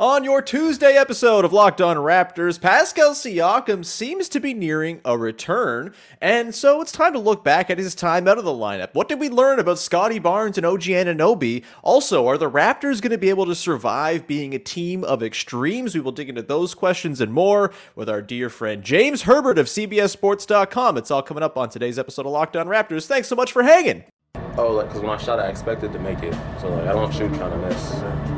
On your Tuesday episode of Locked On Raptors, Pascal Siakam seems to be nearing a return, and so it's time to look back at his time out of the lineup. What did we learn about Scottie Barnes and OG Anunoby? Also, are the Raptors going to be able to survive being a team of extremes? We will dig into those questions and more with our dear friend James Herbert of CBSSports.com. It's all coming up on today's episode of Locked On Raptors. Thanks so much for hanging. Oh, like, because when I shot, I expected to make it. So, like, I don't shoot trying to miss.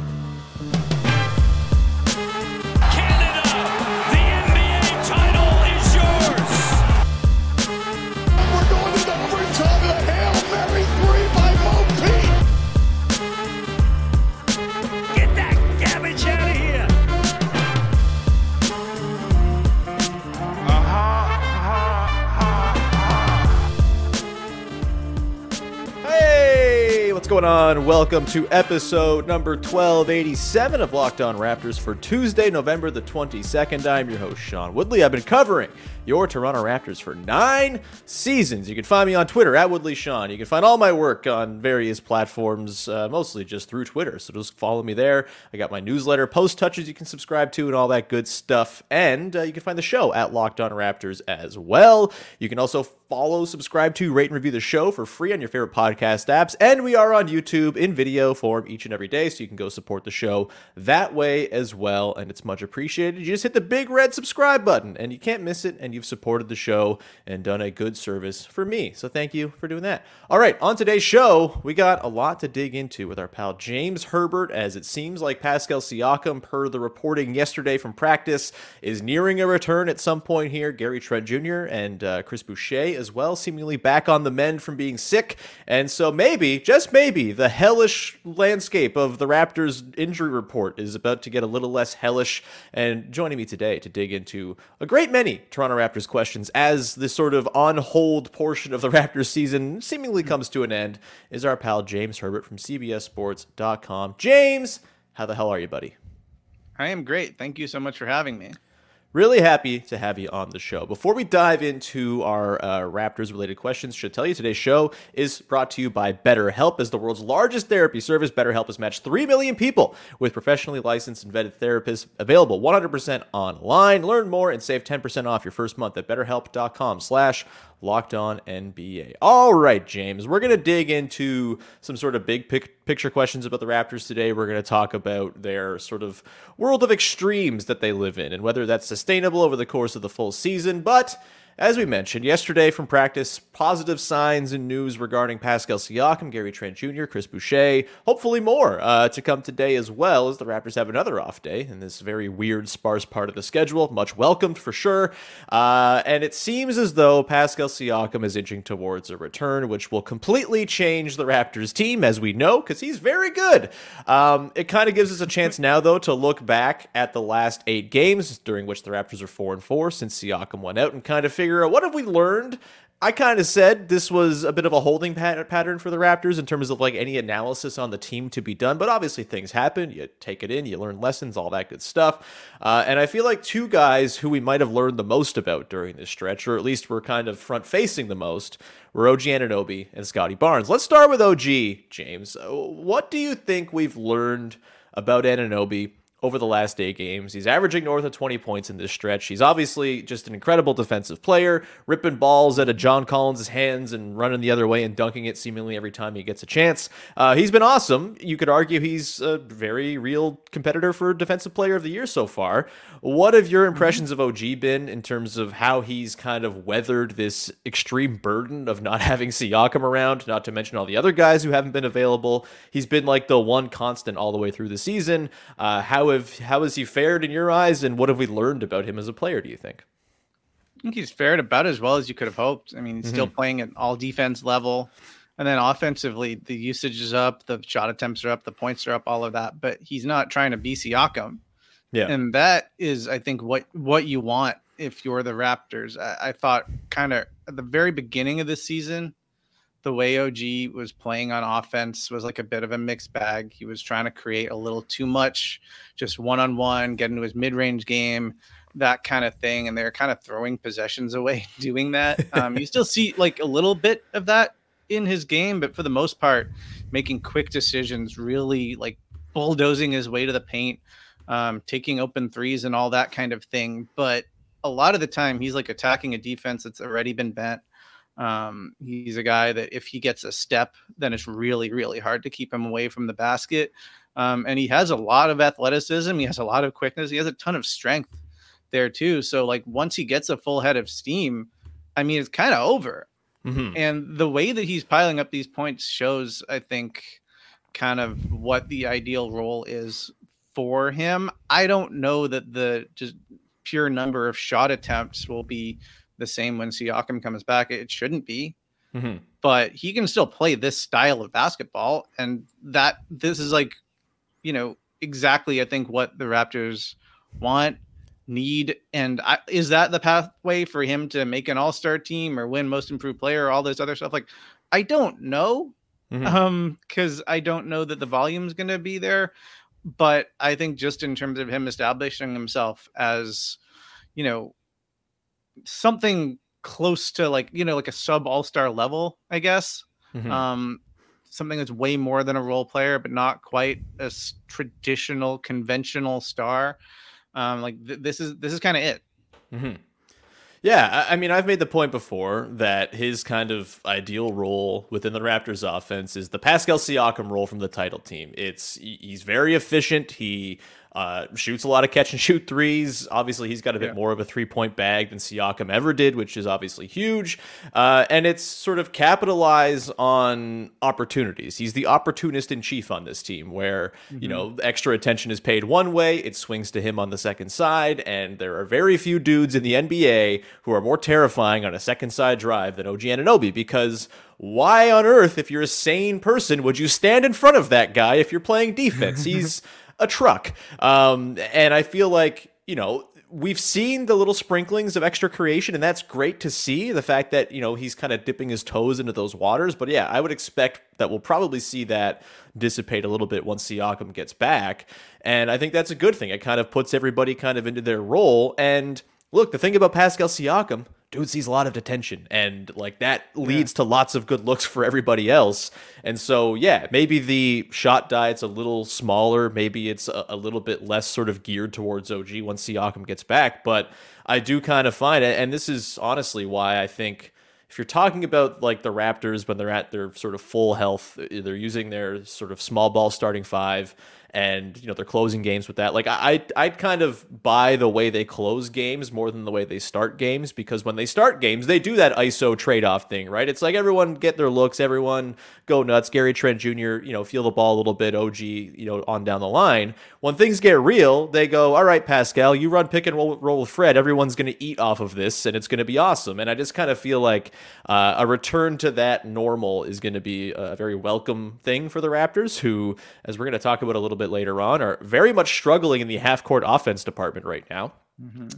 Going on? Welcome to episode number 1287 of Locked On Raptors for Tuesday, November the 22nd. I'm your host, Sean Woodley. I've been covering your Toronto Raptors for nine seasons. You can find me on Twitter at Woodley Sean. You can find all my work on various platforms, uh, mostly just through Twitter. So just follow me there. I got my newsletter, post touches you can subscribe to, and all that good stuff. And uh, you can find the show at Locked On Raptors as well. You can also follow, subscribe to, rate, and review the show for free on your favorite podcast apps. And we are on YouTube in video form each and every day, so you can go support the show that way as well. And it's much appreciated. You just hit the big red subscribe button, and you can't miss it. And you've supported the show and done a good service for me. So thank you for doing that. All right, on today's show, we got a lot to dig into with our pal James Herbert, as it seems like Pascal Siakam, per the reporting yesterday from practice, is nearing a return at some point here. Gary Trent Jr. and uh, Chris Boucher as well, seemingly back on the mend from being sick. And so maybe, just maybe, the hellish landscape of the Raptors injury report is about to get a little less hellish. And joining me today to dig into a great many Toronto Raptors questions as this sort of on hold portion of the Raptors season seemingly comes to an end is our pal James Herbert from CBSSports.com. James, how the hell are you, buddy? I am great. Thank you so much for having me. Really happy to have you on the show. Before we dive into our uh, Raptors related questions, should tell you today's show is brought to you by BetterHelp. As the world's largest therapy service, BetterHelp has matched 3 million people with professionally licensed and vetted therapists available 100% online. Learn more and save 10% off your first month at betterhelp.com slash locked on NBA. All right, James, we're going to dig into some sort of big pic- picture questions about the Raptors today. We're going to talk about their sort of world of extremes that they live in and whether that's sustainable over the course of the full season. But as we mentioned yesterday from practice, positive signs and news regarding Pascal Siakam, Gary Trent Jr., Chris Boucher, hopefully more uh, to come today as well as the Raptors have another off day in this very weird, sparse part of the schedule. Much welcomed for sure. Uh, and it seems as though Pascal Siakam is inching towards a return, which will completely change the Raptors team, as we know, because he's very good. Um, it kind of gives us a chance now, though, to look back at the last eight games during which the Raptors are four and four since Siakam went out and kind of figure out what have we learned I kind of said this was a bit of a holding pat- pattern for the Raptors in terms of like any analysis on the team to be done, but obviously things happen. You take it in, you learn lessons, all that good stuff. Uh, and I feel like two guys who we might have learned the most about during this stretch, or at least were kind of front facing the most, were OG Anunoby and Scottie Barnes. Let's start with OG, James. Uh, What do you think we've learned about Anunoby? Over the last eight games. He's averaging north of 20 points in this stretch. He's obviously just an incredible defensive player, ripping balls out of John Collins' hands and running the other way and dunking it seemingly every time he gets a chance. Uh, he's been awesome. You could argue he's a very real competitor for Defensive Player of the Year so far. What have your impressions of OG been in terms of how he's kind of weathered this extreme burden of not having Siakam around, not to mention all the other guys who haven't been available? He's been like the one constant all the way through the season. Uh, how have how has he fared in your eyes, and what have we learned about him as a player? Do you think? I think he's fared about as well as you could have hoped. I mean, he's still mm-hmm. playing at all defense level. And then offensively, the usage is up, the shot attempts are up, the points are up, all of that. But he's not trying to be Siakam. Yeah. And that is, I think, what what you want if you're the Raptors. I, I thought kind of at the very beginning of the season, the way OG was playing on offense was like a bit of a mixed bag. He was trying to create a little too much, just one on one, get into his mid range game, that kind of thing. And they're kind of throwing possessions away doing that. Um, you still see like a little bit of that in his game, but for the most part, making quick decisions, really like bulldozing his way to the paint, um, taking open threes and all that kind of thing. But a lot of the time, he's like attacking a defense that's already been bent. Um, he's a guy that if he gets a step, then it's really, really hard to keep him away from the basket. Um, and he has a lot of athleticism. He has a lot of quickness. He has a ton of strength there too. So like once he gets a full head of steam, I mean, it's kind of over. Mhm. And the way that he's piling up these points shows, I think, kind of what the ideal role is for him. I don't know that the just pure number of shot attempts will be the same when Siakam comes back. It shouldn't be, Mhm. but he can still play this style of basketball. And that this is like, you know, exactly, I think, what the Raptors want need and I, is that the pathway for him to make an all-star team or win most improved player or all this other stuff like i don't know Mhm. um because i don't know that the volume's going to be there but i think just in terms of him establishing himself as you know something close to like you know like a sub all-star level i guess Mhm. um something that's way more than a role player but not quite a s- traditional conventional star um like th- this is this is kind of it Mhm. Yeah, I I mean, I've made the point before that his kind of ideal role within the Raptors offense is the Pascal Siakam role from the title team. It's he's very efficient. He uh, shoots a lot of catch and shoot threes. Obviously, he's got a bit Yeah. more of a three point bag than Siakam ever did, which is obviously huge. Uh, and it's sort of capitalize on opportunities. He's the opportunist in chief on this team, where you know extra attention is paid one way, it swings to him on the second side, and there are very few dudes in the NBA who are more terrifying on a second side drive than OG Anunoby because. Why on earth, if you're a sane person, would you stand in front of that guy if you're playing defense? He's a truck. Um, and I feel like, you know, we've seen the little sprinklings of extra creation, and that's great to see. The fact that, you know, he's kind of dipping his toes into those waters. But yeah, I would expect that we'll probably see that dissipate a little bit once Siakam gets back. And I think that's a good thing. It kind of puts everybody kind of into their role. And look, the thing about Pascal Siakam, dude sees a lot of detention and like that leads to lots of good looks for everybody else. And so yeah maybe the shot diet's a little smaller. Maybe it's a, a little bit less sort of geared towards og once siakam gets back. But i do kind of find it and this is honestly why i think if you're talking about like the raptors when they're at their sort of full health they're using their sort of small ball starting five and you know they're closing games with that. Like I, I'd kind of buy the way they close games more than the way they start games because when they start games, they do that ISO trade off thing, right? It's like everyone get their looks, everyone go nuts. Gary Trent Jr. You know feel the ball a little bit. OG you know on down the line. When things get real, they go, all right, Pascal, you run pick and roll, roll with Fred. Everyone's going to eat off of this, and it's going to be awesome. And I just kind of feel like uh, a return to that normal is going to be a very welcome thing for the Raptors, who, as we're going to talk about a little bit later on, are very much struggling in the half court offense department right now.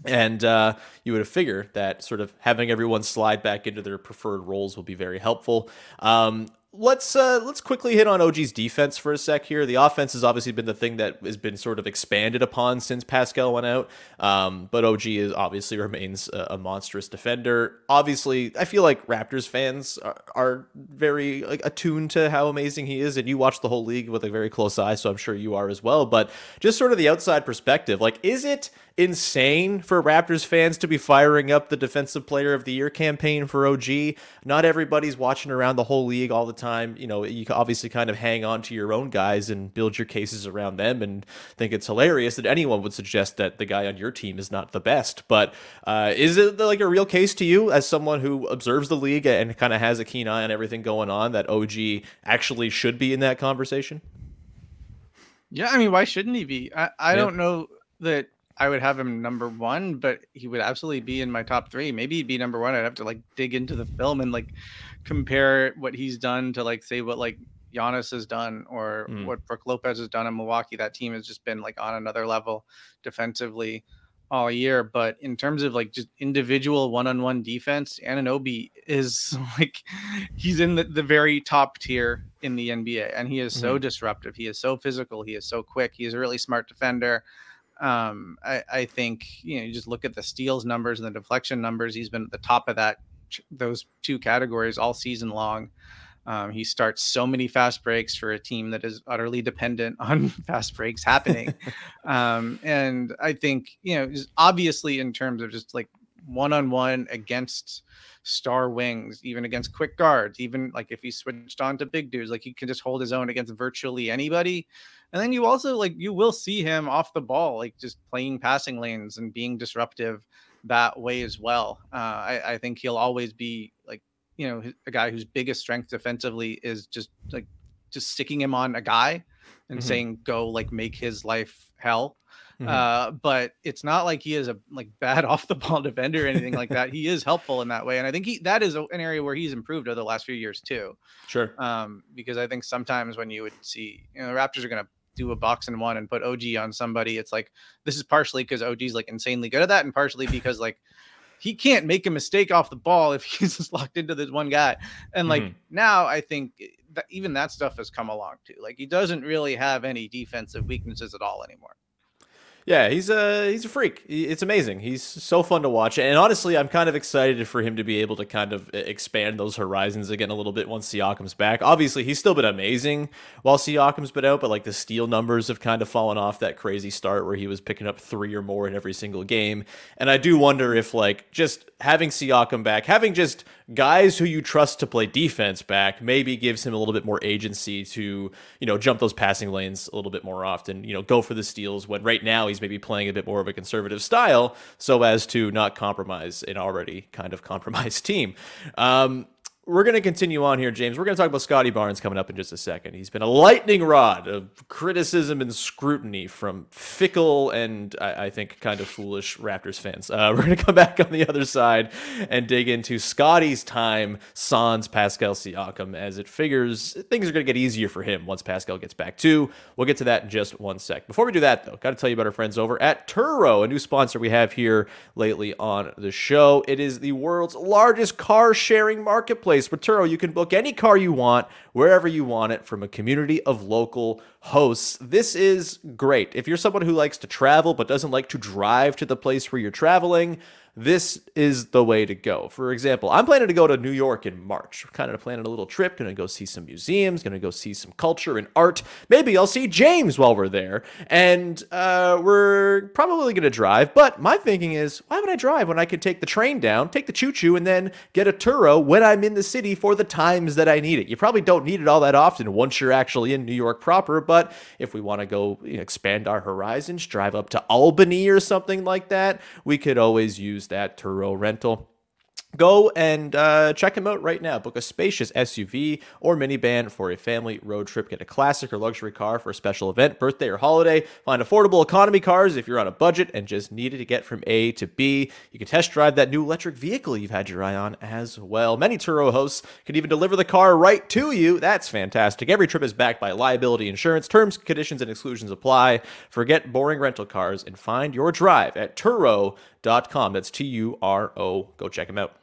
And uh, you would have figured that sort of having everyone slide back into their preferred roles will be very helpful. Um, let's uh, let's quickly hit on OG's defense for a sec here. The offense has obviously been the thing that has been sort of expanded upon since Pascal went out, um, but OG is obviously remains a, a monstrous defender. Obviously, I feel like Raptors fans are, are very like attuned to how amazing he is, and you watch the whole league with a very close eye, so I'm sure you are as well. But just sort of the outside perspective, like, is it insane for Raptors fans to be firing up the Defensive Player of the Year campaign for OG? Not everybody's watching around the whole league all the time. You know, you obviously kind of hang on to your own guys and build your cases around them and think it's hilarious that anyone would suggest that the guy on your team is not the best. But uh, is it like a real case to you as someone who observes the league and kind of has a keen eye on everything going on that OG actually should be in that conversation? Yeah, I mean, why shouldn't he be? I, I Yeah. don't know that I would have him number one, but he would absolutely be in my top three. Maybe he'd be number one. I'd have to like dig into the film and like compare what he's done to like say what like Giannis has done or Mm. what Brook Lopez has done in Milwaukee. That team has just been like on another level defensively all year. But in terms of like just individual one-on-one defense, Anunoby is like he's in the, the very top tier in the NBA, and he is so disruptive. He is so physical. He is so quick. He is a really smart defender. Um, I, I think you know you just look at the steals numbers and the deflection numbers. He's been at the top of that those two categories all season long. Um, he starts so many fast breaks for a team that is utterly dependent on fast breaks happening. um, and I think, you know, just obviously in terms of just like one on one against star wings, even against quick guards, even like if he switched on to big dudes, like he can just hold his own against virtually anybody. And then you also like you will see him off the ball, like just playing passing lanes and being disruptive that way as well. Uh, I, I think he'll always be like you know a guy whose biggest strength defensively is just like just sticking him on a guy and Mhm. saying go like make his life hell Mhm. uh but it's not like he is a like bad off the ball defender or anything like that he is helpful in that way and i think he that is an area where he's improved over the last few years too Sure. um because i think sometimes when you would see you know the raptors are going to do a box and one and put og on somebody it's like this is partially because og's like insanely good at that and partially because like he can't make a mistake off the ball if he's just locked into this one guy and like Mhm. now i think that even that stuff has come along too like he doesn't really have any defensive weaknesses at all anymore Yeah, he's a he's a freak. It's amazing. He's so fun to watch, and honestly, I'm kind of excited for him to be able to kind of e, expand those horizons again a little bit once Siakam's back. Obviously, he's still been amazing while Siakam's been out, but like the steal numbers have kind of fallen off that crazy start where he was picking up three or more in every single game. And I do wonder if like just having Siakam back, having just guys who you trust to play defense back, maybe gives him a little bit more agency to you know jump those passing lanes a little bit more often. You know, go for the steals when right now he's maybe playing a bit more of a conservative style so as to not compromise an already kind of compromised team. Um, we're going to continue on here, James. We're going to talk about Scottie Barnes coming up in just a second. He's been a lightning rod of criticism and scrutiny from fickle and I, I think kind of foolish Raptors fans. Uh, we're going to come back on the other side and dig into Scottie's time, sans Pascal Siakam, as it figures things are going to get easier for him once Pascal gets back too. We'll get to that in just one sec. Before we do that, though, got to tell you about our friends over at Turo, a new sponsor we have here lately on the show. It is the world's largest car sharing marketplace. With Turo, you can book any car you want, wherever you want it, from a community of local hosts. This is great. If you're someone who likes to travel but doesn't like to drive to the place where you're traveling, this is the way to go. For example, I'm planning to go to New York in March. Kind of planning a little trip, gonna go see some museums, gonna go see some culture and art. Maybe I'll see James while we're there. And uh, we're probably gonna drive, but my thinking is, why would I drive when I could take the train down, take the choo choo, and then get a Turo when I'm in the city for the times that I need it? You probably don't need it all that often once you're actually in New York proper, but if we wanna go you know, expand our horizons, drive up to Albany or something like that, we could always use that Turo rental. Go and uh, check them out right now. Book a spacious SUV or minivan for a family road trip. Get a classic or luxury car for a special event, birthday, or holiday. Find affordable economy cars if you're on a budget and just needed to get from A to B. You can test drive that new electric vehicle you've had your eye on as well. Many Turo hosts can even deliver the car right to you. That's fantastic. Every trip is backed by liability insurance. Terms, conditions, and exclusions apply. Forget boring rental cars and find your drive at Turo.com. That's T U R O. Go check them out.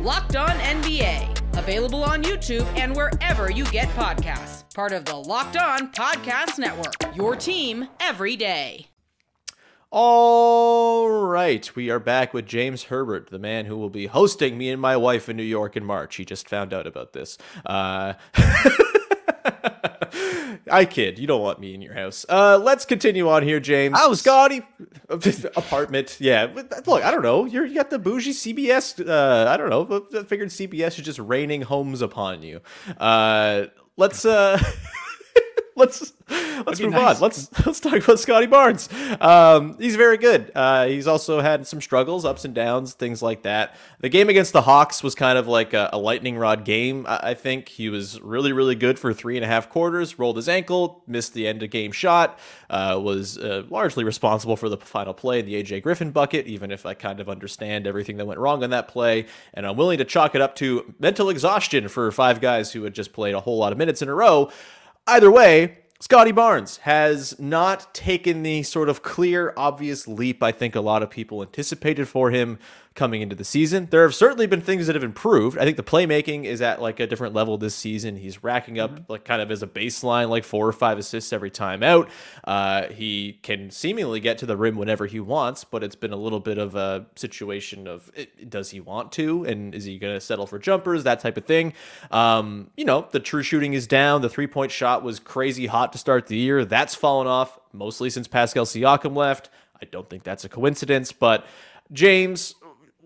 Locked On NBA, available on YouTube and wherever you get podcasts. Part of the Locked On Podcast Network, your team every day. All right, we are back with James Herbert, the man who will be hosting me and my wife in New York in March. He just found out about this. Uh, I kid. You don't want me in your house. Uh, let's continue on here, James. House. Scottie, apartment. Yeah, look, I don't know. You're, you got the bougie CBS. Uh, I don't know. I figured CBS is just raining homes upon you. Uh, let's uh let's let's move nice. on. Let's let's talk about Scottie Barnes. Um, he's very good. Uh, he's also had some struggles, ups and downs, things like that. The game against the Hawks was kind of like a, a lightning rod game. I, I think he was really really good for three and a half quarters. Rolled his ankle, missed the end of game shot. Uh, was uh, largely responsible for the final play in the AJ Griffin bucket. Even if I kind of understand everything that went wrong on that play, and I'm willing to chalk it up to mental exhaustion for five guys who had just played a whole lot of minutes in a row. Either way, Scottie Barnes has not taken the sort of clear, obvious leap I think a lot of people anticipated for him coming into the season. There have certainly been things that have improved. I think the playmaking is at like a different level this season. He's racking up like kind of as a baseline, like four or five assists every time out. Uh, he can seemingly get to the rim whenever he wants, but it's been a little bit of a situation of it, does he want to, and is he going to settle for jumpers, that type of thing. Um, you know, the true shooting is down. The three point shot was crazy hot to start the year. That's fallen off mostly since Pascal Siakam left. I don't think that's a coincidence, but James,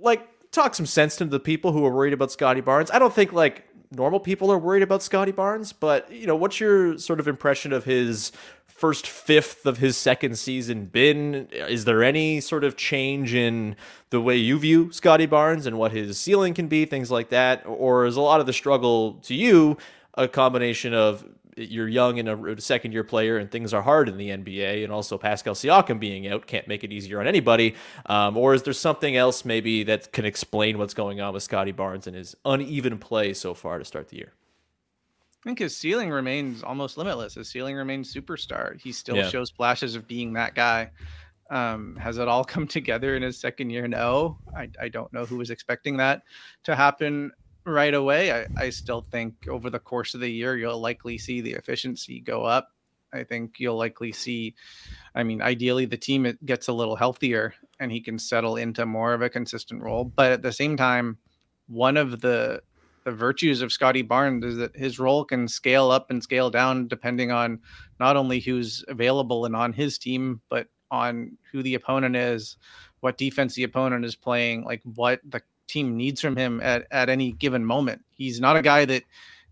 like, talk some sense to the people who are worried about Scottie Barnes. I don't think like normal people are worried about Scottie Barnes, but you know, what's your sort of impression of his first fifth of his second season been? Is there any sort of change in the way you view Scottie Barnes and what his ceiling can be, things like that? Or is a lot of the struggle to you a combination of you're young and a second year player and things are hard in the NBA and also Pascal Siakam being out can't make it easier on anybody um, or is there something else maybe that can explain what's going on with Scottie Barnes and his uneven play so far to start the year I think his ceiling remains almost limitless. His ceiling remains superstar. He still Yeah. shows flashes of being that guy. Um, has it all come together in his second year? No, I, I don't know who was expecting that to happen right away. I, I still think over the course of the year, you'll likely see the efficiency go up. I think you'll likely see, I mean, ideally the team gets a little healthier and he can settle into more of a consistent role. But at the same time, one of the the virtues of Scottie Barnes is that his role can scale up and scale down depending on not only who's available and on his team, but on who the opponent is, what defense the opponent is playing, like what the team needs from him at, at any given moment. He's not a guy that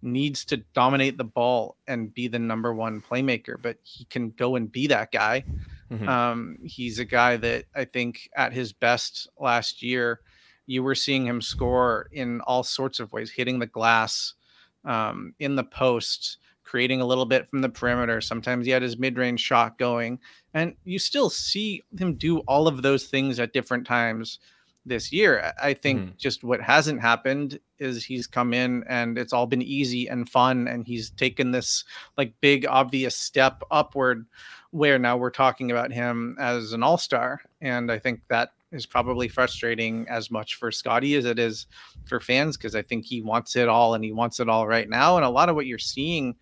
needs to dominate the ball and be the number one playmaker, but he can go and be that guy. Mhm. Um, he's a guy that I think at his best last year, you were seeing him score in all sorts of ways, hitting the glass, um, in the post, creating a little bit from the perimeter. Sometimes he had his mid range shot going, and you still see him do all of those things at different times this year. I think Mhm. just what hasn't happened is he's come in and it's all been easy and fun, and he's taken this like big obvious step upward where now we're talking about him as an all-star and i think that is probably frustrating as much for scottie as it is for fans because i think he wants it all and he wants it all right now and a lot of what you're seeing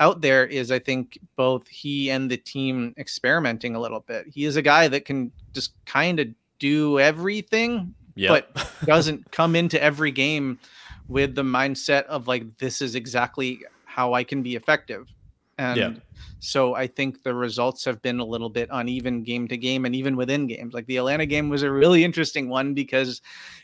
out there is i think both he and the team experimenting a little bit he is a guy that can just kind of do everything Yep. but doesn't come into every game with the mindset of like this is exactly how I can be effective. And Yeah. so I think the results have been a little bit uneven game to game and even within games. Like the Atlanta game was a really interesting one because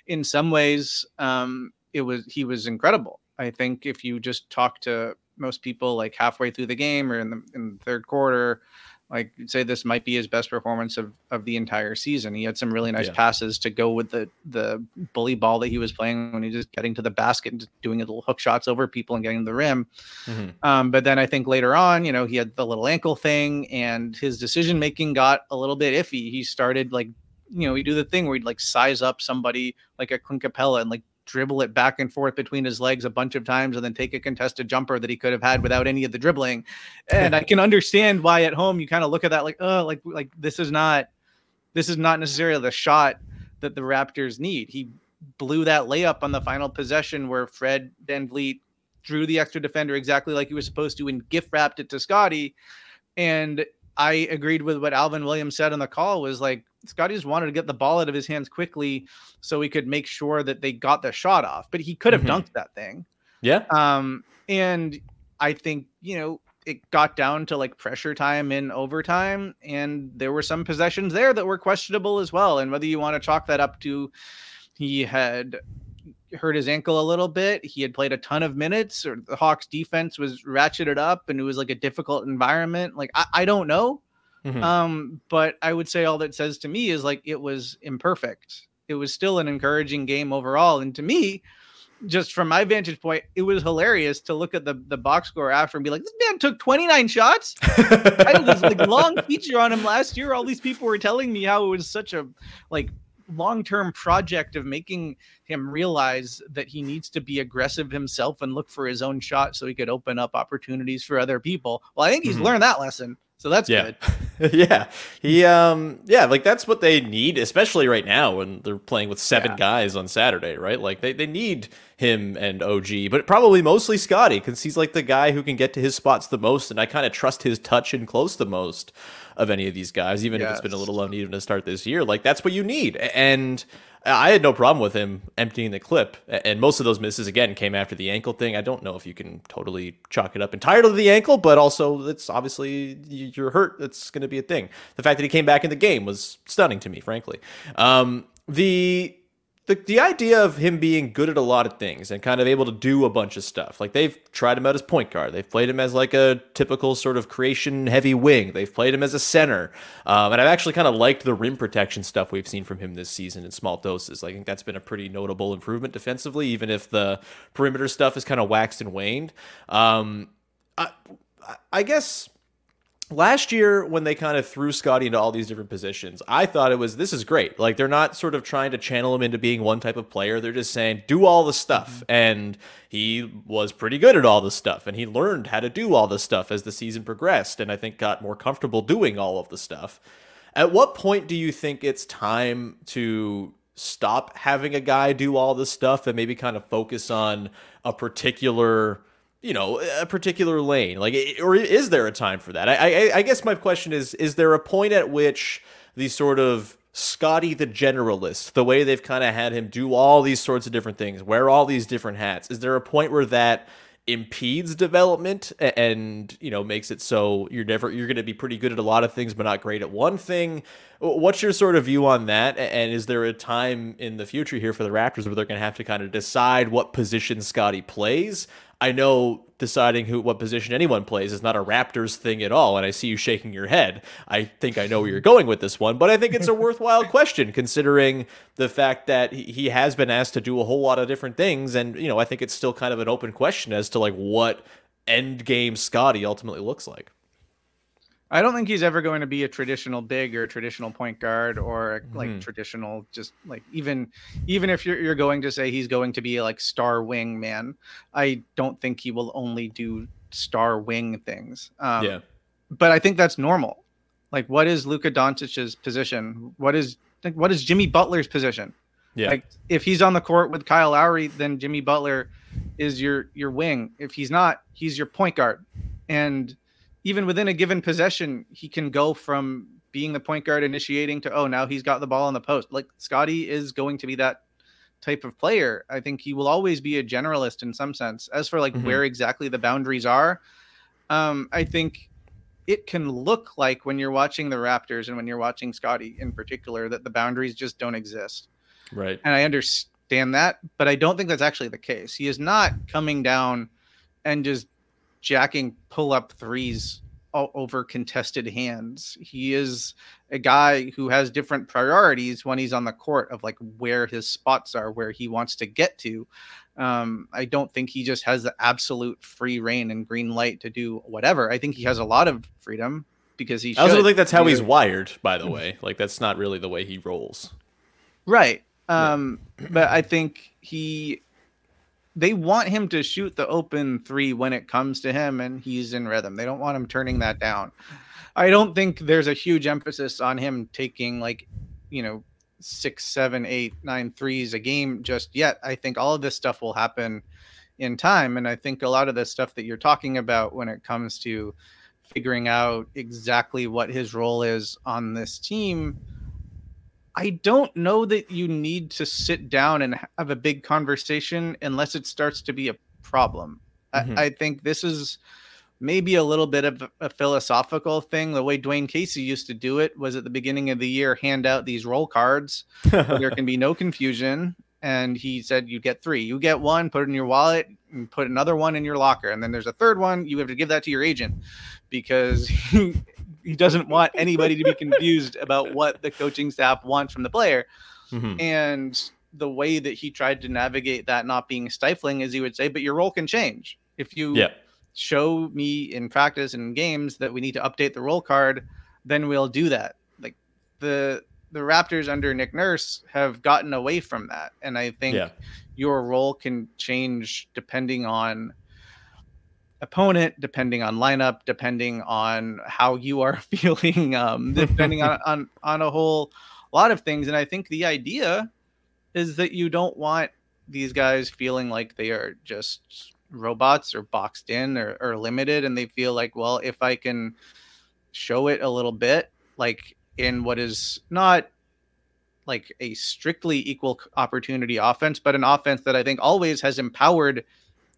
in some ways um it was he was incredible. I think if you just talk to most people like halfway through the game or in the in the third quarter, like say this might be his best performance of, of the entire season. He had some really nice Yeah. passes to go with the the bully ball that he was playing when he was just getting to the basket and just doing little hook shots over people and getting to the rim. Mhm. Um, but then I think later on, you know, he had the little ankle thing and his decision making got a little bit iffy. He started like, you know, he do the thing where he'd like size up somebody like a Clint Capela and like dribble it back and forth between his legs a bunch of times and then take a contested jumper that he could have had without any of the dribbling. And I can understand why at home you kind of look at that like, oh, like like this is not this is not necessarily the shot that the Raptors need. He blew that layup on the final possession where Fred VanVleet drew the extra defender exactly like he was supposed to and gift wrapped it to Scottie. And I agreed with what Alvin Williams said on the call was like Scottie just wanted to get the ball out of his hands quickly so he could make sure that they got the shot off. But he could have Mhm. dunked that thing. Yeah. Um, and I think, you know, it got down to like pressure time in overtime, and there were some possessions there that were questionable as well. And whether you want to chalk that up to he had hurt his ankle a little bit. He had played a ton of minutes, or the Hawks defense was ratcheted up, and it was like a difficult environment. Like I, I don't know, Mhm. um, but I would say all that says to me is like it was imperfect. It was still an encouraging game overall, and to me, just from my vantage point, it was hilarious to look at the the box score after and be like, this man took 29 shots. I had this like long feature on him last year. All these people were telling me how it was such a like long-term project of making him realize that he needs to be aggressive himself and look for his own shot so he could open up opportunities for other people. Well, I think he's Mhm. learned that lesson. So that's yeah. good. yeah. He um yeah, like that's what they need, especially right now when they're playing with seven Yeah. guys on Saturday, right? Like they, they need him and OG, but probably mostly Scottie, because he's like the guy who can get to his spots the most, and I kind of trust his touch and close the most of any of these guys, even if it's been a Yes. little uneven to start this year. Like that's what you need. And I had no problem with him emptying the clip, and most of those misses again came after the ankle thing. I don't know if you can totally chalk it up entirely to the ankle, but also it's obviously you're hurt. That's going to be a thing. The fact that he came back in the game was stunning to me, frankly. Um, the the, the idea of him being good at a lot of things and kind of able to do a bunch of stuff. Like they've tried him out as point guard. They've played him as like a typical sort of creation heavy wing. They've played him as a center. Um, and I've actually kind of liked the rim protection stuff we've seen from him this season in small doses. I think that's been a pretty notable improvement defensively, even if the perimeter stuff has kind of waxed and waned. Um, I, I guess last year when they kind of threw Scottie into all these different positions, I thought it was this is great. Like they're not sort of trying to channel him into being one type of player. They're just saying do all the stuff. Mm-hmm. And he was pretty good at all the stuff and he learned how to do all the stuff as the season progressed and I think got more comfortable doing all of the stuff. At what point do you think it's time to stop having a guy do all this stuff and maybe kind of focus on a particular you know a particular lane like or is there a time for that? I, I i guess my question is is there a point at which the sort of scottie the generalist the way they've kind of had him do all these sorts of different things wear all these different hats is there a point where that impedes development and you know makes it so you're never you're going to be pretty good at a lot of things but not great at one thing? What's your sort of view on that? And is there a time in the future here for the raptors where they're going to have to kind of decide what position scottie plays i know deciding who what position anyone plays is not a raptors thing at all and i see you shaking your head. I think i know where you're going with this one but i think it's a worthwhile question considering the fact that he, he has been asked to do a whole lot of different things and you know i think it's still kind of an open question as to like what end game scottie ultimately looks like I don't think he's ever going to be a traditional big or a traditional point guard or a, like traditional just like even even if you're you're going to say he's going to be like star wing man, I don't think he will only do star wing things. Um, yeah but I think that's normal. Like, what is Luka Doncic's position? What is like, what is Jimmy Butler's position? yeah Like, if he's on the court with Kyle Lowry, then Jimmy Butler is your your wing. If he's not, he's your point guard. And even within a given possession, he can go from being the point guard initiating to oh now he's got the ball on the post. Like Scottie is going to be that type of player. I think he will always be a generalist in some sense. As for like Mhm. where exactly the boundaries are, um, I think it can look like when you're watching the Raptors and when you're watching Scottie in particular that the boundaries just don't exist right and I understand that, but I don't think that's actually the case. He is not coming down and just jacking pull up threes over contested hands. He is a guy who has different priorities when he's on the court of like where his spots are, where he wants to get to. Um, I don't think he just has the absolute free reign and green light to do whatever. I think he has a lot of freedom because he. I also should think that's how he's wired, by the way. Like that's not really the way he rolls. Right. Um, but I think he they want him to shoot the open three when it comes to him and he's in rhythm. They don't want him turning that down. I don't think there's a huge emphasis on him taking like, you know, six, seven, eight, nine threes a game just yet. I think all of this stuff will happen in time. And I think a lot of the stuff that you're talking about when it comes to figuring out exactly what his role is on this team I don't know that you need to sit down and have a big conversation unless it starts to be a problem. Mhm. I, I think this is maybe a little bit of a philosophical thing. The way Dwane Casey used to do it was at the beginning of the year, hand out these role cards. there can be no confusion. and he said you get three. You get one, put it in your wallet, and put another one in your locker, and then there's a third one. You have to give that to your agent because he, he doesn't want anybody to be confused about what the coaching staff wants from the player. Mhm. And the way that he tried to navigate that not being stifling is he would say, but your role can change. If you Yeah. show me in practice and in games that we need to update the role card, then we'll do that. Like the the Raptors under Nick Nurse have gotten away from that. And I think Yeah. your role can change depending on opponent, depending on lineup, depending on how you are feeling, um, depending on, on on a whole lot of things. And I think the idea is that you don't want these guys feeling like they are just robots or boxed in or, or limited and they feel like well if i can show it a little bit like in what is not like a strictly equal opportunity offense but an offense that i think always has empowered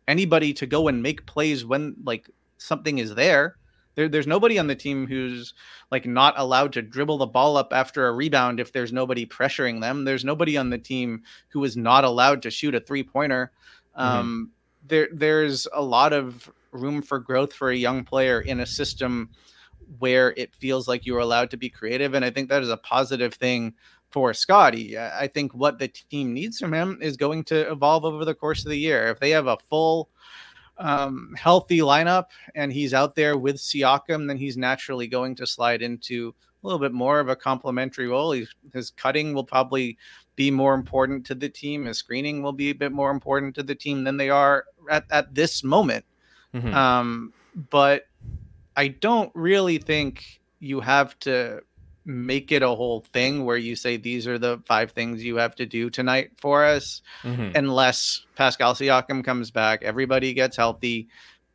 anybody to go and make plays when like something is there there, there's nobody on the team who's like not allowed to dribble the ball up after a rebound if there's nobody pressuring them. There's nobody on the team who is not allowed to shoot a three pointer. Um, there, there's a lot of room for growth for a young player in a system where it feels like you're allowed to be creative, and I think that is a positive thing for Scottie. I think what the team needs from him is going to evolve over the course of the year. If they have a full um, healthy lineup and he's out there with Siakam, then he's naturally going to slide into a little bit more of a complementary role. He's, his cutting will probably be more important to the team. His screening will be a bit more important to the team than they are at, at this moment. Mhm. Um, but I don't really think you have to make it a whole thing where you say these are the five things you have to do tonight for us Mhm. unless Pascal Siakam comes back, everybody gets healthy,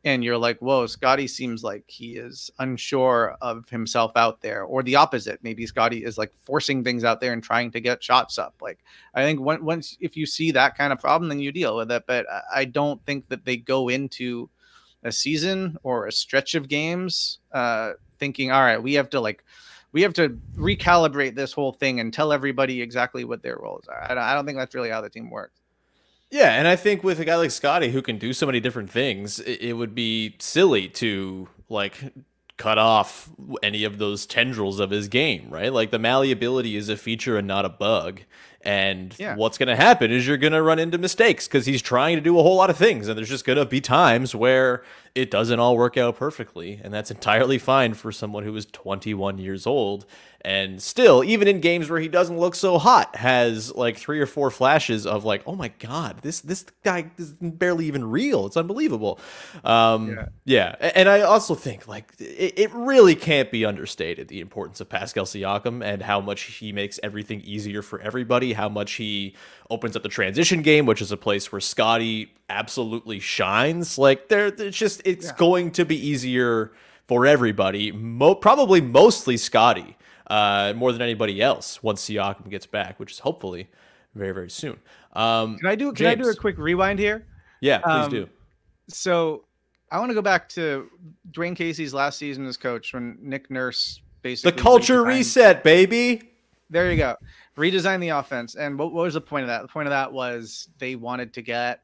and you're like, whoa, Scottie seems like he is unsure of himself out there, or the opposite. Maybe Scottie is like forcing things out there and trying to get shots up. Like, I think when, once if you see that kind of problem, then you deal with it. But I don't think that they go into a season or a stretch of games uh, thinking, all right, we have to like. We have to recalibrate this whole thing and tell everybody exactly what their roles are. I don't, I don't think that's really how the team works. Yeah, and I think with a guy like Scottie who can do so many different things, it, it would be silly to like cut off any of those tendrils of his game, right? Like the malleability is a feature and not a bug. And Yeah. what's going to happen is you're going to run into mistakes because he's trying to do a whole lot of things. And there's just going to be times where it doesn't all work out perfectly. And that's entirely fine for someone who is 21 years old. And still, even in games where he doesn't look so hot, has like three or four flashes of like, oh my god, this this guy is barely even real. It's unbelievable. Um, yeah. A- and I also think like it, it really can't be understated the importance of Pascal Siakam and how much he makes everything easier for everybody. How much he opens up the transition game, which is a place where Scottie absolutely shines. Like there, it's just it's going to be easier for everybody. Mo- probably mostly Scottie uh, more than anybody else once Siakam gets back, which is hopefully very very soon. Um, Can I do can I do a quick rewind here? yeah, please um, do. So I want to go back to Dwane Casey's last season as coach when Nick Nurse basically The culture reset, baby. There you go. Redesign the offense. And what, what was the point of that? The point of that was they wanted to get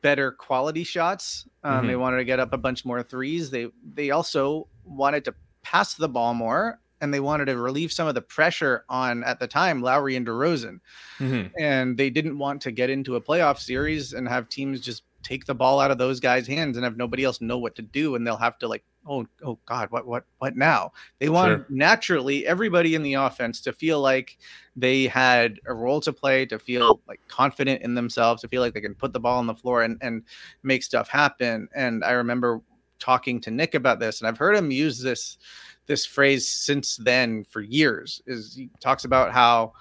better quality shots. Um, They wanted to get up a bunch more threes. They they also wanted to pass the ball more, and they wanted to relieve some of the pressure on at the time Lowry and DeRozan. Mhm. And they didn't want to get into a playoff series and have teams just take the ball out of those guys' hands and have nobody else know what to do, and they'll have to like, oh oh God, what what what now? They want Sure. naturally everybody in the offense to feel like they had a role to play, to feel like confident in themselves, to feel like they can put the ball on the floor and, and make stuff happen. And I remember talking to Nick about this, and I've heard him use this this phrase since then for years. Is he talks about how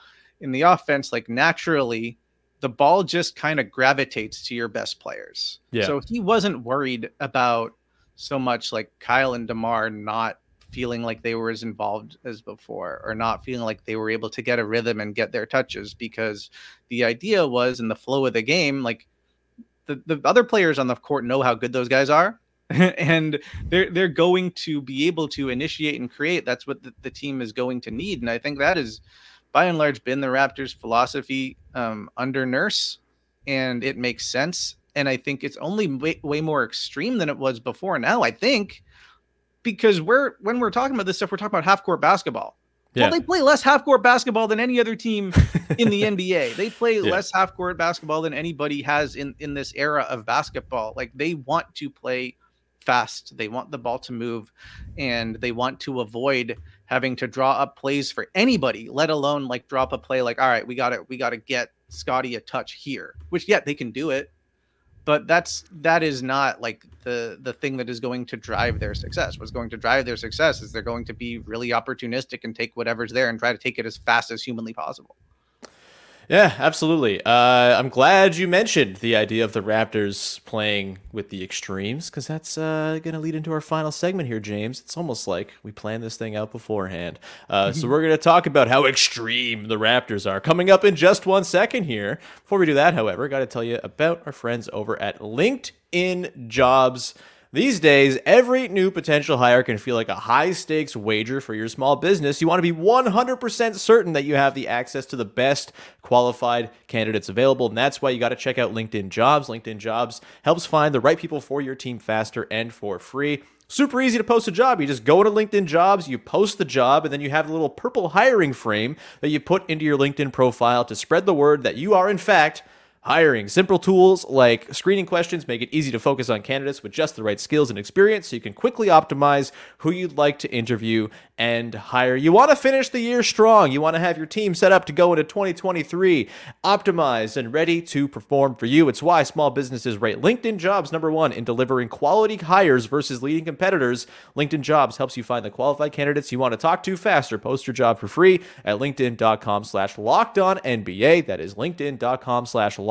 in the offense, like naturally, the ball just kind of gravitates to your best players. Yeah. So he wasn't worried about so much like Kyle and DeMar not feeling like they were as involved as before or not feeling like they were able to get a rhythm and get their touches because the idea was in the flow of the game like the, the other players on the court know how good those guys are and they're they're going to be able to initiate and create that's what the, the team is going to need and i think that is by and large been the Raptors' philosophy um, under Nurse, and it makes sense. And I think it's only way, way more extreme than it was before now. I think because we're when we're talking about this stuff, we're talking about half court basketball. Yeah. Well, they play less half court basketball than any other team in the NBA. They play Yeah. less half court basketball than anybody has in in this era of basketball. Like they want to play fast. They want the ball to move and they want to avoid having to draw up plays for anybody, let alone like drop a play like all right, we got to we got to get Scottie a touch here. Which yeah, they can do it. But that's that is not like the the thing that is going to drive their success. What's going to drive their success is they're going to be really opportunistic and take whatever's there and try to take it as fast as humanly possible. Yeah, absolutely. Uh, I'm glad you mentioned the idea of the Raptors playing with the extremes because that's uh, going to lead into our final segment here, James. It's almost like we planned this thing out beforehand. Uh, so we're going to talk about how extreme the Raptors are coming up in just one second here. Before we do that, however, I got to tell you about our friends over at LinkedIn Jobs. These days, every new potential hire can feel like a high stakes wager for your small business. You want to be 100% certain that you have the access to the best qualified candidates available, and that's why you got to check out LinkedIn Jobs. LinkedIn Jobs helps find the right people for your team faster and for free. Super easy to post a job. You just go to LinkedIn Jobs, you post the job, and then you have a little purple hiring frame that you put into your LinkedIn profile to spread the word that you are, in fact, Hiring. Simple tools like screening questions make it easy to focus on candidates with just the right skills and experience so you can quickly optimize who you'd like to interview and hire. You want to finish the year strong. You want to have your team set up to go into 2023 optimized and ready to perform for you. It's why small businesses rate LinkedIn Jobs number one in delivering quality hires versus leading competitors. LinkedIn Jobs helps you find the qualified candidates you want to talk to faster. Post your job for free at linkedin.com slash locked on NBA. That is linkedin.com slash locked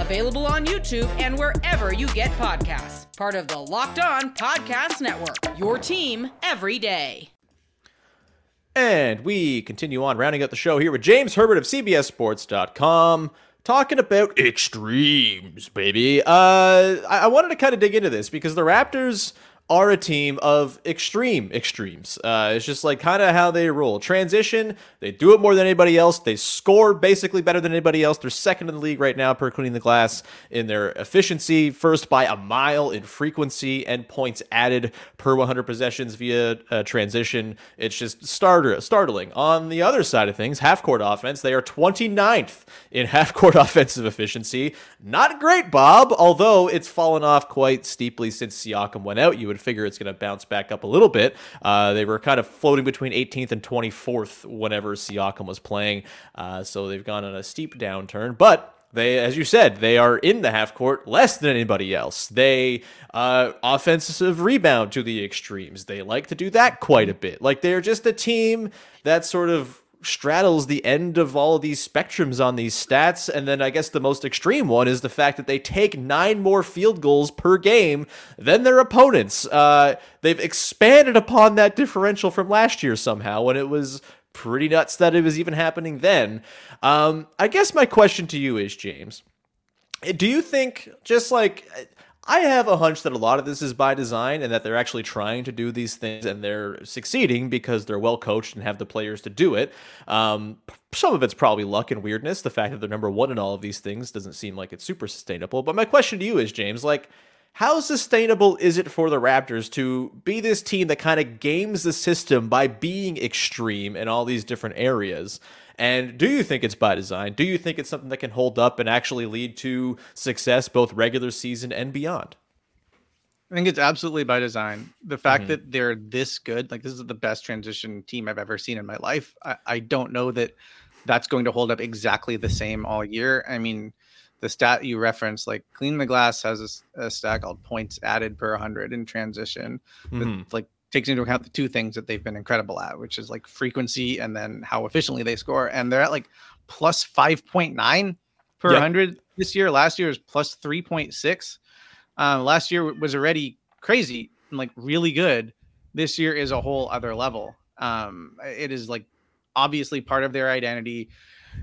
available on YouTube and wherever you get podcasts. Part of the Locked On Podcast Network. Your team every day. And we continue on rounding out the show here with James Herbert of CBSSports.com talking about extremes, baby. Uh, I, I wanted to kind of dig into this because the Raptors are a team of extreme extremes. Uh, it's just like kind of how they roll. Transition, they do it more than anybody else. They score basically better than anybody else. They're second in the league right now per cleaning the glass in their efficiency, first by a mile in frequency and points added per 100 possessions via uh, transition. It's just starter startling. On the other side of things, half court offense, they are 29th in half court offensive efficiency. Not great, Bob, although it's fallen off quite steeply since Siakam went out. You would figure it's going to bounce back up a little bit. Uh, they were kind of floating between 18th and 24th whenever Siakam was playing. Uh, so they've gone on a steep downturn, but they, as you said, they are in the half court less than anybody else. They uh, offensive rebound to the extremes. They like to do that quite a bit. Like they're just a team that sort of straddles the end of all of these spectrums on these stats. And then I guess the most extreme one is the fact that they take nine more field goals per game than their opponents. Uh, they've expanded upon that differential from last year somehow when it was pretty nuts that it was even happening then. Um, I guess my question to you is, James, do you think just like I have a hunch that a lot of this is by design and that they're actually trying to do these things and they're succeeding because they're well coached and have the players to do it. Um, some of it's probably luck and weirdness. The fact that they're number one in all of these things doesn't seem like it's super sustainable. But my question to you is, James, like, how sustainable is it for the Raptors to be this team that kind of games the system by being extreme in all these different areas? And do you think it's by design? Do you think it's something that can hold up and actually lead to success both regular season and beyond? I think it's absolutely by design. The fact that they're this good, like this is the best transition team I've ever seen in my life. I, I don't know that that's going to hold up exactly the same all year. I mean, the stat you referenced, like Clean the Glass has a stat called points added per 100 in transition. that, Mhm. like takes into account the two things that they've been incredible at, which is like frequency and then how efficiently they score. And they're at like plus 5.9 per Yeah. 100 this year. Last year was plus 3.6. Uh, last year was already crazy and like really good. This year is a whole other level. Um, it is like obviously part of their identity.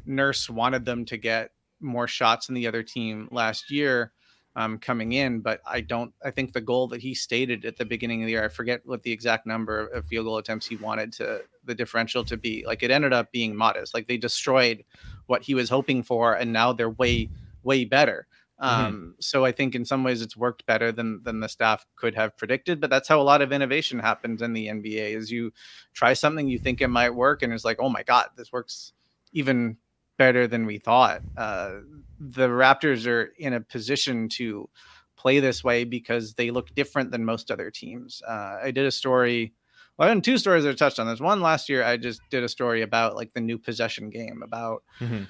Nurse wanted them to get more shots than the other team last year um, coming in, but I don't. I think the goal that he stated at the beginning of the year, I forget what the exact number of field goal attempts he wanted to the differential to be. Like it ended up being modest. Like they destroyed what he was hoping for, and now they're way way better. Mm-hmm. Um, so I think in some ways it's worked better than than the staff could have predicted. But that's how a lot of innovation happens in the NBA: is you try something you think it might work, and it's like, oh my god, this works even better than we thought. Uh, the Raptors are in a position to play this way because they look different than most other teams. Uh, I did a story. Well, I did two stories that I touched on this. One last year, I just did a story about like the new possession game, about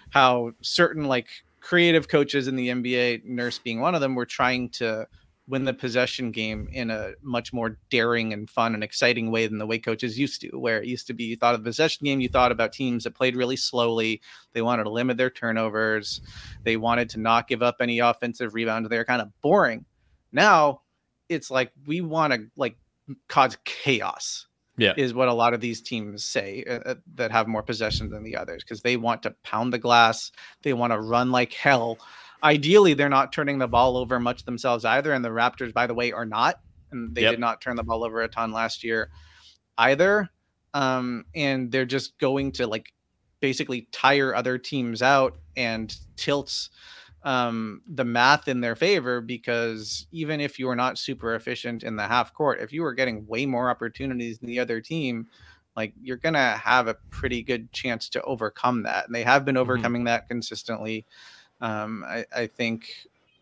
how certain like creative coaches in the NBA, Nurse being one of them, were trying to win the possession game in a much more daring and fun and exciting way than the way coaches used to, where it used to be you thought of the possession game, you thought about teams that played really slowly. They wanted to limit their turnovers. They wanted to not give up any offensive rebounds. They're kind of boring. Now it's like we want to like cause chaos Yeah. is what a lot of these teams say uh, uh, that have more possession than the others because they want to pound the glass. They want to run like hell. Ideally, they're not turning the ball over much themselves either. And the Raptors, by the way, are not. And they Yep. did not turn the ball over a ton last year either. Um, and they're just going to like basically tire other teams out and tilts um, the math in their favor because even if you are not super efficient in the half court, if you are getting way more opportunities than the other team, like you're gonna have a pretty good chance to overcome that. And they have been overcoming that consistently. Um, I, I think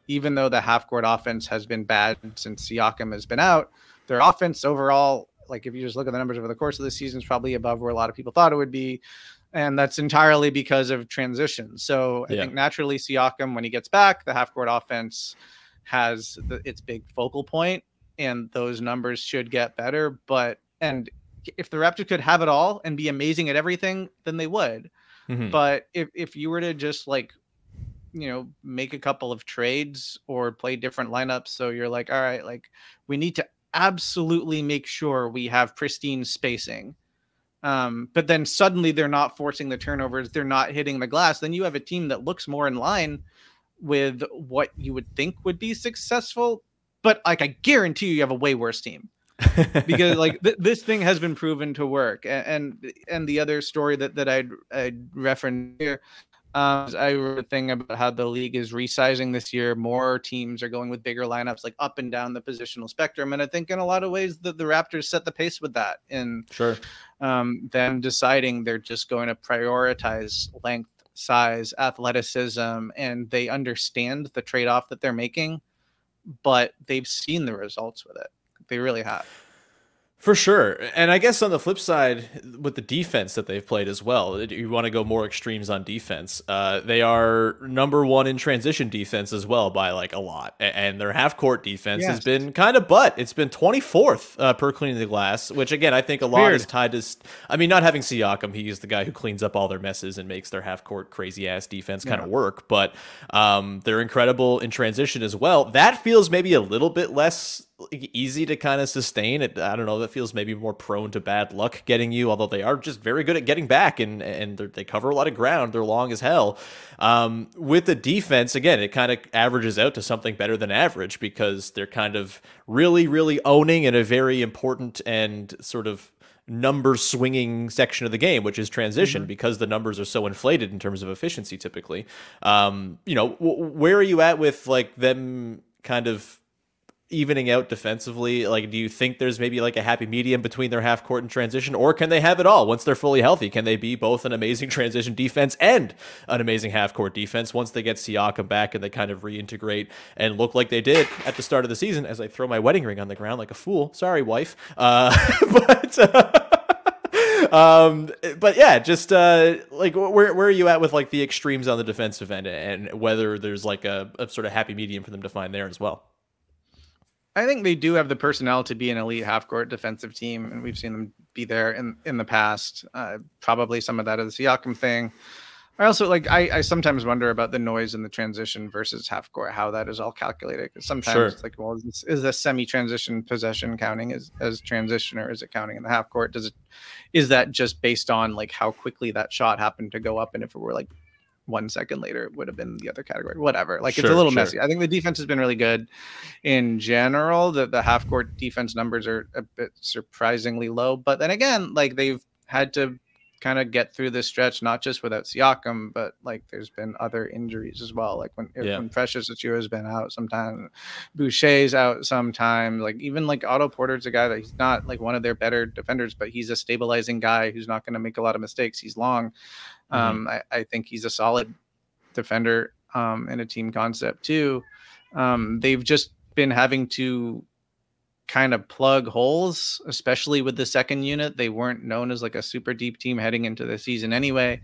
even though the half court offense has been bad since Siakam has been out, their offense overall, like if you just look at the numbers over the course of the season, is probably above where a lot of people thought it would be. And that's entirely because of transition. So I Yeah. think naturally Siakam, when he gets back, the half court offense has the, its big focal point, and those numbers should get better. But and if the Raptors could have it all and be amazing at everything, then they would. Mhm. But if if you were to just like you know make a couple of trades or play different lineups so you're like all right like we need to absolutely make sure we have pristine spacing. Um, but then suddenly they're not forcing the turnovers they're not hitting the glass then you have a team that looks more in line with what you would think would be successful but like i guarantee you you have a way worse team. Because like th- this thing has been proven to work A- and and the other story that that i'd, I'd reference here um, I wrote a thing about how the league is resizing this year. More teams are going with bigger lineups, like up and down the positional spectrum. And I think in a lot of ways, the, the Raptors set the pace with that. And Sure. um, them deciding they're just going to prioritize length, size, athleticism, and they understand the trade off that they're making, but they've seen the results with it. They really have. For sure. And I guess on the flip side, with the defense that they've played as well, you want to go more extremes on defense. Uh, they are number one in transition defense as well by like a lot. And their half court defense has been kind of butt. It's been 24th uh, per cleaning the glass, which again, I think a lot Weird. is tied to. I mean, not having Siakam, he's the guy who cleans up all their messes and makes their half court crazy ass defense kind of work. But um, they're incredible in transition as well. That feels maybe a little bit less easy to kind of sustain. It, I don't know. That feels maybe more prone to bad luck getting you. Although they are just very good at getting back and and they're- cover a lot of ground. They're long as hell. Um, with the defense, again, it kind of averages out to something better than average because they're kind of really, really owning in a very important and sort of number swinging section of the game, which is transition, because the numbers are so inflated in terms of efficiency typically. Um, you know, w- where are you at with like them kind of evening out defensively? Like, do you think there's maybe like a happy medium between their half court and transition, or can they have it all once they're fully healthy? Can they be both an amazing transition defense and an amazing half court defense once they get Siakam back and they kind of reintegrate and look like they did at the start of the season? As I throw my wedding ring on the ground like a fool. Sorry, wife. Uh, but. um but yeah just uh like where, where are you at with like the extremes on the defensive end and whether there's like a, a sort of happy medium for them to find there as well I think they do have the personnel to be an elite half court defensive team, and we've seen them be there in, in the past. Uh, probably some of that is the Siakam thing. I also like I, I sometimes wonder about the noise in the transition versus half court, how that is all calculated. Because sometimes Sure. it's like, well, is, this, is the semi-transition possession counting as as transition, or is it counting in the half court? Does it is that just based on like how quickly that shot happened to go up, and if it were like one second later, it would have been the other category. Whatever. Like it's a little sure. messy. I think the defense has been really good in general. The the half court defense numbers are a bit surprisingly low, but then again, like they've had to kind of get through this stretch, not just without Siakam, but like there's been other injuries as well. Like when Yeah. when Precious Achiuwa has been out sometimes, Boucher's out sometimes. Like even like Otto Porter's a guy that he's not like one of their better defenders, but he's a stabilizing guy who's not going to make a lot of mistakes. He's long. Um, I, I think he's a solid defender um, in a team concept too. Um, they've just been having to kind of plug holes, especially with the second unit. They weren't known as like a super deep team heading into the season anyway.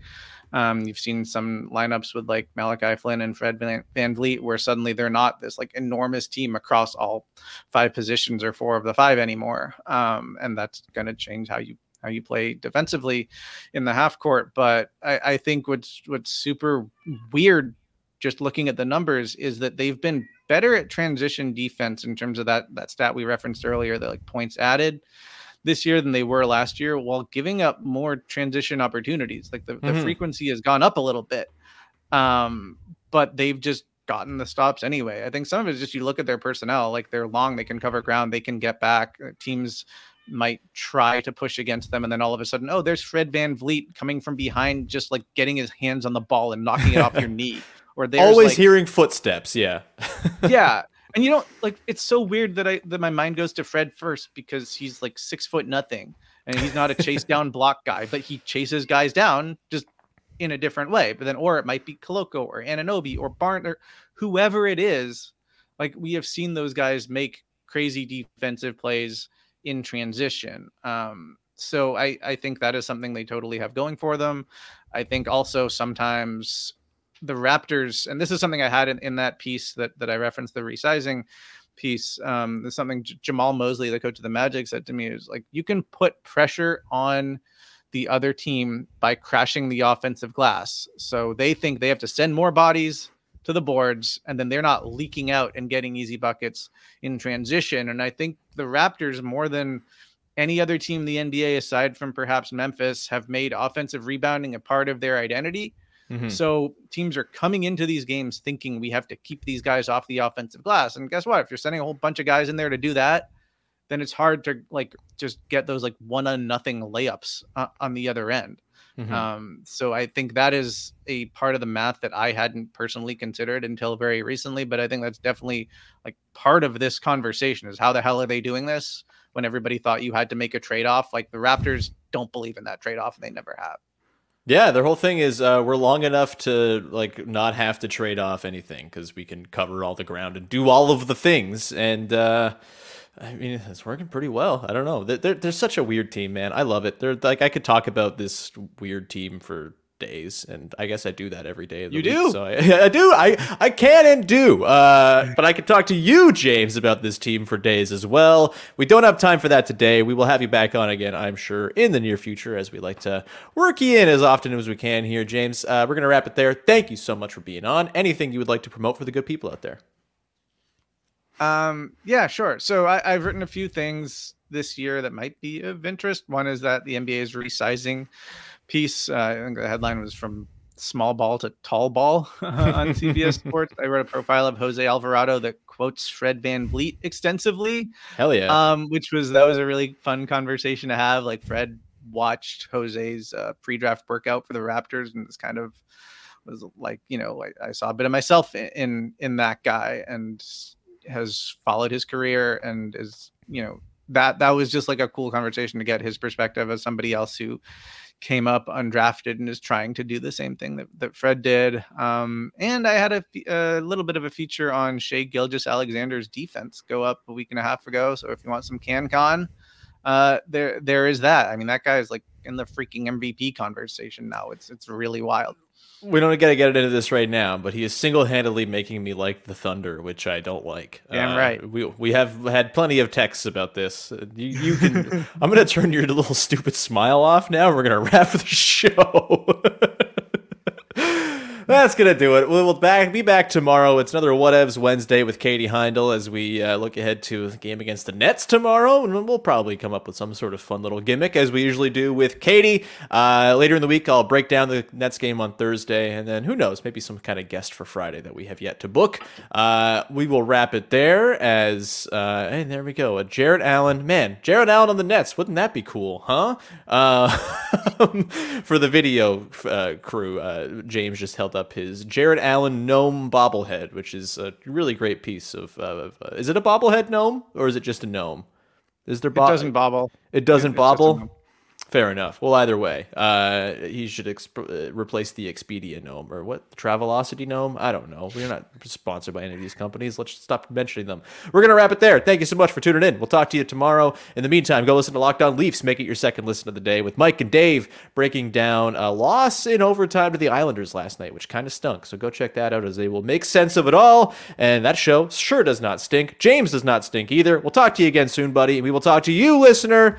Um, you've seen some lineups with like Malachi Flynn and Fred VanVleet, where suddenly they're not this like enormous team across all five positions or four of the five anymore. Um, and that's going to change how you how you play defensively in the half court. But I, I think what's what's super weird, just looking at the numbers, is that they've been better at transition defense in terms of that that stat we referenced earlier, the like points added this year than they were last year, while giving up more transition opportunities. Like the, the Mhm. frequency has gone up a little bit. Um, but they've just gotten the stops anyway. I think some of it is just you look at their personnel, like they're long, they can cover ground, they can get back. Uh, Teams might try to push against them, and then all of a sudden, oh, there's Fred VanVleet coming from behind, just like getting his hands on the ball and knocking it off your knee. Or there's Always like, hearing footsteps. Yeah. yeah. And you know, like it's so weird that I that my mind goes to Fred first because he's like six foot nothing and he's not a chase down block guy, but he chases guys down just in a different way. But then, or it might be Koloko or Anunoby or Barn or whoever it is. Like we have seen those guys make crazy defensive plays in transition. Um, so I I think that is something they totally have going for them. I think also sometimes the Raptors, and this is something I had in, in that piece that, that I referenced, the resizing piece. Um, there's something J- Jamahl Mosley, the coach of the Magic, said to me is like, you can put pressure on the other team by crashing the offensive glass. So they think they have to send more bodies to the boards, and then they're not leaking out and getting easy buckets in transition. And I think the Raptors, more than any other team in the NBA, aside from perhaps Memphis, have made offensive rebounding a part of their identity. Mhm. So teams are coming into these games thinking we have to keep these guys off the offensive glass. And guess what? If you're sending a whole bunch of guys in there to do that, then it's hard to like just get those like one on nothing layups uh, on the other end. Mhm. Um, so I think that is a part of the math that I hadn't personally considered until very recently. But I think that's definitely like part of this conversation is how the hell are they doing this when everybody thought you had to make a trade off? Like the Raptors don't believe in that trade off, and they never have. Yeah, their whole thing is uh, we're long enough to like not have to trade off anything because we can cover all the ground and do all of the things. And uh, I mean, it's working pretty well. I don't know. They're, they're, they're such a weird team, man. I love it. They're like I could talk about this weird team for days, and I guess I do that every day. Of the You week, do? So I, I do. I I can and do. Uh, but I could talk to you, James, about this team for days as well. We don't have time for that today. We will have you back on again, I'm sure, in the near future, as we like to work you in as often as we can here, James. Uh, we're gonna wrap it there. Thank you so much for being on. Anything you would like to promote for the good people out there? Um, yeah, sure. So I, I've written a few things this year that might be of interest. One is that the NBA is resizing piece. Uh, I think the headline was from small ball to tall ball on CBS Sports. I wrote a profile of Jose Alvarado that quotes Fred VanVleet extensively Hell yeah. um, which was that was a really fun conversation to have. Like Fred watched Jose's uh, pre-draft workout for the Raptors, and it's kind of was like you know I, I saw a bit of myself in, in in that guy, and has followed his career, and is you know that that was just like a cool conversation to get his perspective as somebody else who came up undrafted and is trying to do the same thing that, that Fred did. Um, and I had a, a little bit of a feature on Shai Gilgeous-Alexander's defense go up a week and a half ago. So if you want some CanCon, uh, there there is that. I mean, that guy is like in the freaking MVP conversation now. It's it's really wild. We don't gotta get into this right now, but he is single-handedly making me like the Thunder, which I don't like. Uh, Damn right. We we have had plenty of texts about this. Uh, You, you can. I'm gonna turn your little stupid smile off now. We're gonna wrap the show. That's gonna do it. We will back be back tomorrow. It's another Whatevs Wednesday with Katie Heindl as we uh, look ahead to the game against the Nets tomorrow, and we'll probably come up with some sort of fun little gimmick as we usually do with Katie. Uh, later in the week, I'll break down the Nets game on Thursday, and then who knows, maybe some kind of guest for Friday that we have yet to book. Uh, we will wrap it there as uh, hey, there we go. Jarrett Allen, man, Jarrett Allen on the Nets. Wouldn't that be cool, huh? Uh, for the video uh, crew, uh, James just held up his Jarrett Allen gnome bobblehead, which is a really great piece of. Uh, of uh, is it a bobblehead gnome or is it just a gnome? Is there? It doesn't bobble. It doesn't a bobble. Fair enough. Well, either way, uh, he should exp- uh, replace the Expedia gnome or what? Travelocity gnome? I don't know. We're not sponsored by any of these companies. Let's stop mentioning them. We're gonna wrap it there. Thank you so much for tuning in. We'll talk to you tomorrow. In the meantime, go listen to Locked On Leafs. Make it your second listen of the day with Mike and Dave breaking down a loss in overtime to the Islanders last night, which kind of stunk. So go check that out as they will make sense of it all. And that show sure does not stink. James does not stink either. We'll talk to you again soon, buddy. We will talk to you, listener,